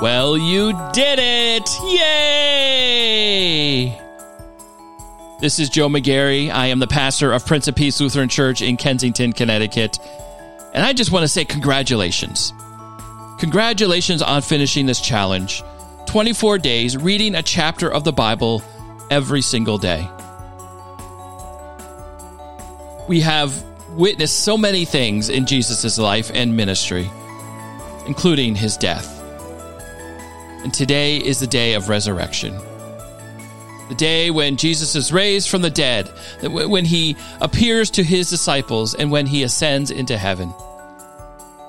Well, you did it! Yay! This is Joe McGarry. I am the pastor of Prince of Peace Lutheran Church in Kensington, Connecticut. And I just want to say congratulations. Congratulations on finishing this challenge 24 days reading a chapter of the Bible every single day. We have witnessed so many things in Jesus' life and ministry, including his death. And today is the day of resurrection. The day when Jesus is raised from the dead, when he appears to his disciples, and when he ascends into heaven.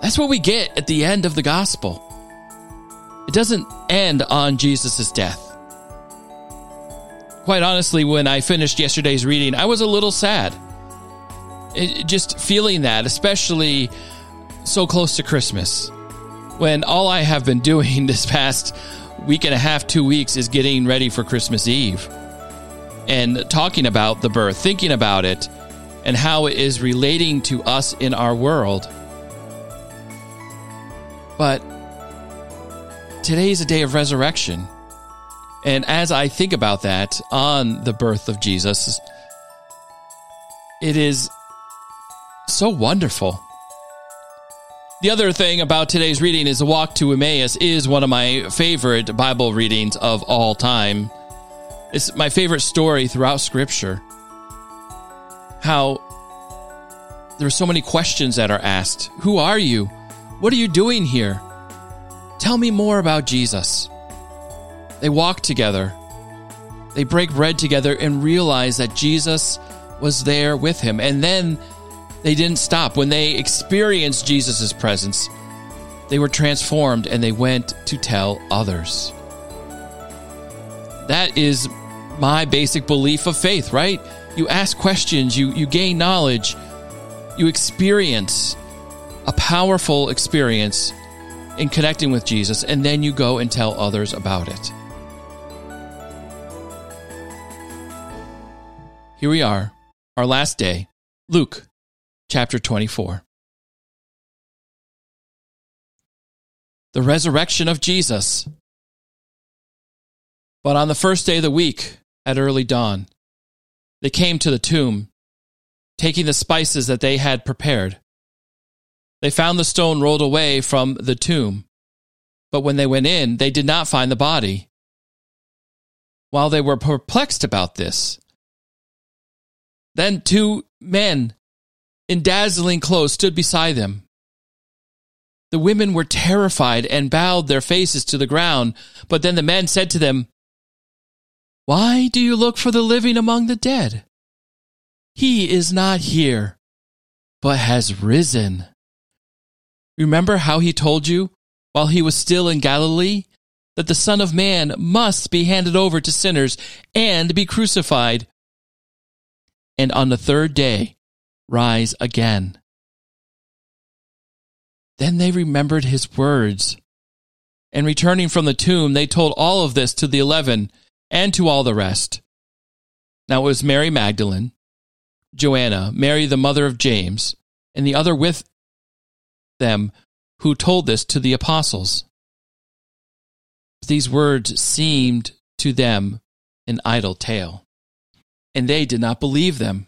That's what we get at the end of the gospel. It doesn't end on Jesus' death. Quite honestly, when I finished yesterday's reading, I was a little sad. It, just feeling that, especially so close to Christmas when all I have been doing this past week and a half, two weeks is getting ready for Christmas Eve and talking about the birth, thinking about it, and how it is relating to us in our world. But today is a day of resurrection. And as I think about that on the birth of Jesus, it is so wonderful the other thing about today's reading is the walk to Emmaus is one of my favorite Bible readings of all time. It's my favorite story throughout Scripture. How there are so many questions that are asked. Who are you? What are you doing here? Tell me more about Jesus. They walk together. They break bread together and realize that Jesus was there with him. And then they didn't stop. When they experienced Jesus' presence, they were transformed and they went to tell others. That is my basic belief of faith, right? You ask questions, you, you gain knowledge, you experience a powerful experience in connecting with Jesus, and then you go and tell others about it. Here we are, our last day. Luke chapter 24. The resurrection of Jesus. But on the first day of the week, at early dawn, they came to the tomb, taking the spices that they had prepared. They found the stone rolled away from the tomb, but when they went in, they did not find the body. While they were perplexed about this, then two men in dazzling clothes stood beside them. The women were terrified and bowed their faces to the ground. But then the men said to them, Why do you look for the living among the dead? He is not here, but has risen. Remember how he told you, while he was still in Galilee, that the Son of Man must be handed over to sinners and be crucified, and on the third day rise again. Then they remembered his words. And returning from the tomb, they told all of this to the eleven and to all the rest. Now it was Mary Magdalene, Joanna, Mary the mother of James, and the other with them who told this to the apostles. These words seemed to them an idle tale, and they did not believe them.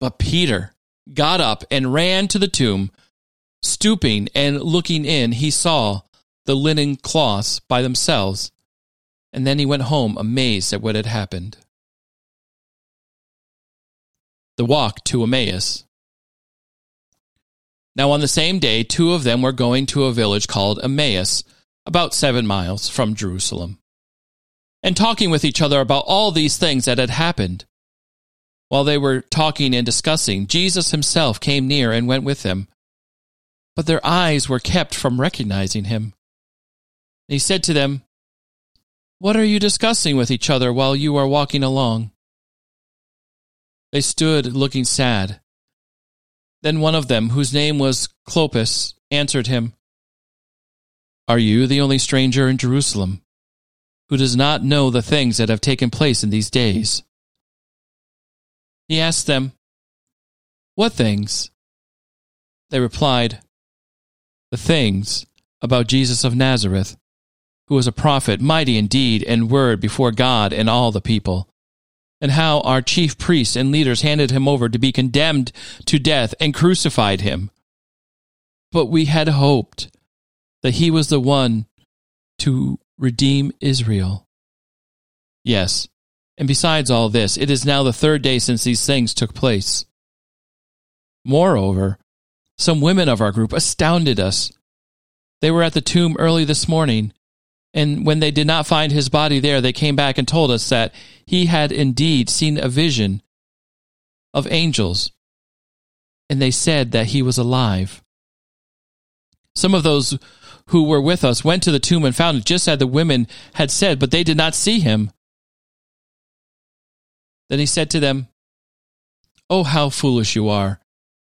But Peter got up and ran to the tomb. Stooping and looking in, he saw the linen cloths by themselves, and then he went home amazed at what had happened. The walk to Emmaus. Now, on the same day, two of them were going to a village called Emmaus, about seven miles from Jerusalem, and talking with each other about all these things that had happened. While they were talking and discussing, Jesus himself came near and went with them. But their eyes were kept from recognizing him. He said to them, What are you discussing with each other while you are walking along? They stood looking sad. Then one of them, whose name was Clopas, answered him, Are you the only stranger in Jerusalem who does not know the things that have taken place in these days? He asked them, What things? They replied, The things about Jesus of Nazareth, who was a prophet, mighty in deed and word before God and all the people, and how our chief priests and leaders handed him over to be condemned to death and crucified him. But we had hoped that he was the one to redeem Israel. Yes, and besides all this, it is now the third day since these things took place. Moreover, some women of our group astounded us. They were at the tomb early this morning, and when they did not find his body there, they came back and told us that he had indeed seen a vision of angels, and they said that he was alive. Some of those who were with us went to the tomb and found it just as the women had said, but they did not see him. Then he said to them, Oh, how foolish you are,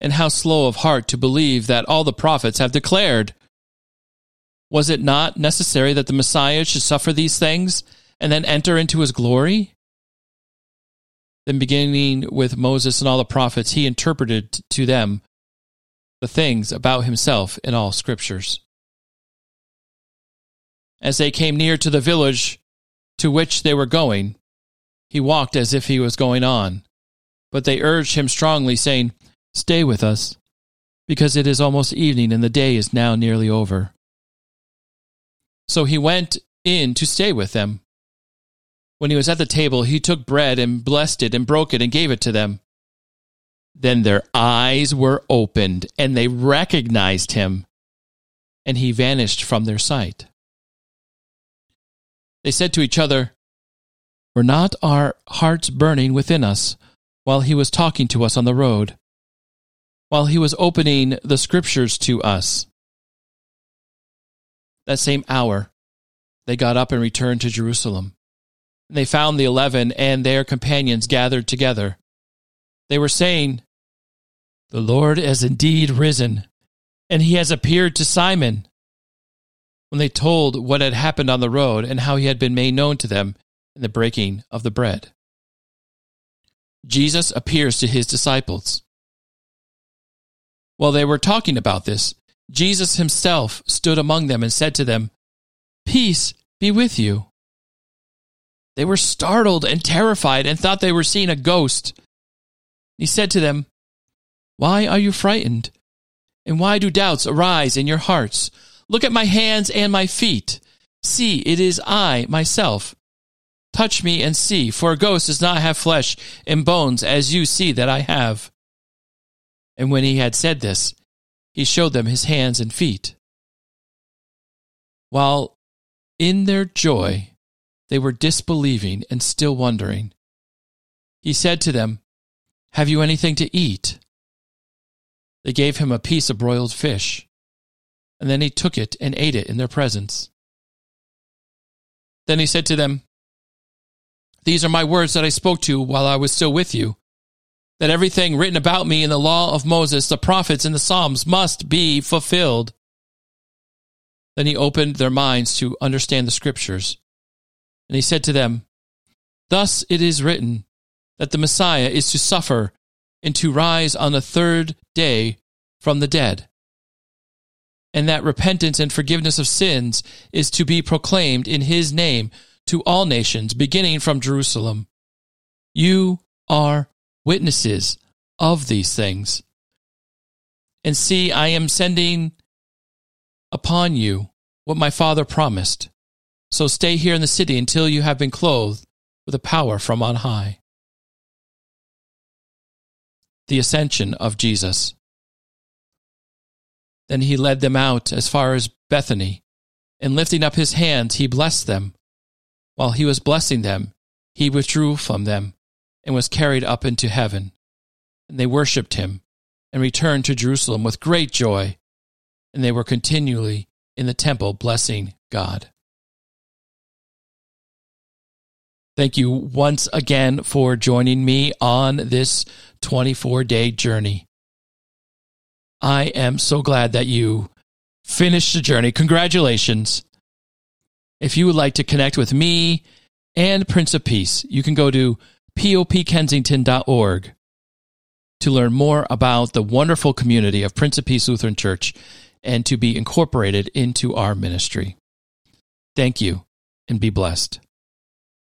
and how slow of heart to believe that all the prophets have declared. Was it not necessary that the Messiah should suffer these things and then enter into his glory? Then, beginning with Moses and all the prophets, he interpreted to them the things about himself in all scriptures. As they came near to the village to which they were going, he walked as if he was going on. But they urged him strongly, saying, Stay with us, because it is almost evening and the day is now nearly over. So he went in to stay with them. When he was at the table, he took bread and blessed it and broke it and gave it to them. Then their eyes were opened and they recognized him, and he vanished from their sight. They said to each other, Were not our hearts burning within us while he was talking to us on the road, while he was opening the scriptures to us? That same hour, they got up and returned to Jerusalem. And they found the eleven and their companions gathered together. They were saying, The Lord has indeed risen, and he has appeared to Simon when they told what had happened on the road and how he had been made known to them in the breaking of the bread. Jesus appears to his disciples. While they were talking about this, Jesus himself stood among them and said to them, Peace be with you. They were startled and terrified and thought they were seeing a ghost. He said to them, Why are you frightened? And why do doubts arise in your hearts? Look at my hands and my feet. See, it is I myself. Touch me and see, for a ghost does not have flesh and bones as you see that I have. And when he had said this, he showed them his hands and feet. While in their joy they were disbelieving and still wondering, he said to them, Have you anything to eat? They gave him a piece of broiled fish. And then he took it and ate it in their presence. Then he said to them, These are my words that I spoke to you while I was still with you, that everything written about me in the law of Moses, the prophets, and the Psalms must be fulfilled. Then he opened their minds to understand the scriptures. And he said to them, Thus it is written that the Messiah is to suffer and to rise on the third day from the dead and that repentance and forgiveness of sins is to be proclaimed in his name to all nations, beginning from Jerusalem. You are witnesses of these things. And see, I am sending upon you what my Father promised. So stay here in the city until you have been clothed with a power from on high. The Ascension of Jesus. Then he led them out as far as Bethany, and lifting up his hands, he blessed them. While he was blessing them, he withdrew from them and was carried up into heaven. And they worshipped him and returned to Jerusalem with great joy, and they were continually in the temple blessing God. Thank you once again for joining me on this 24 day journey. I am so glad that you finished the journey. Congratulations. If you would like to connect with me and Prince of Peace, you can go to popkensington.org to learn more about the wonderful community of Prince of Peace Lutheran Church and to be incorporated into our ministry. Thank you, and be blessed.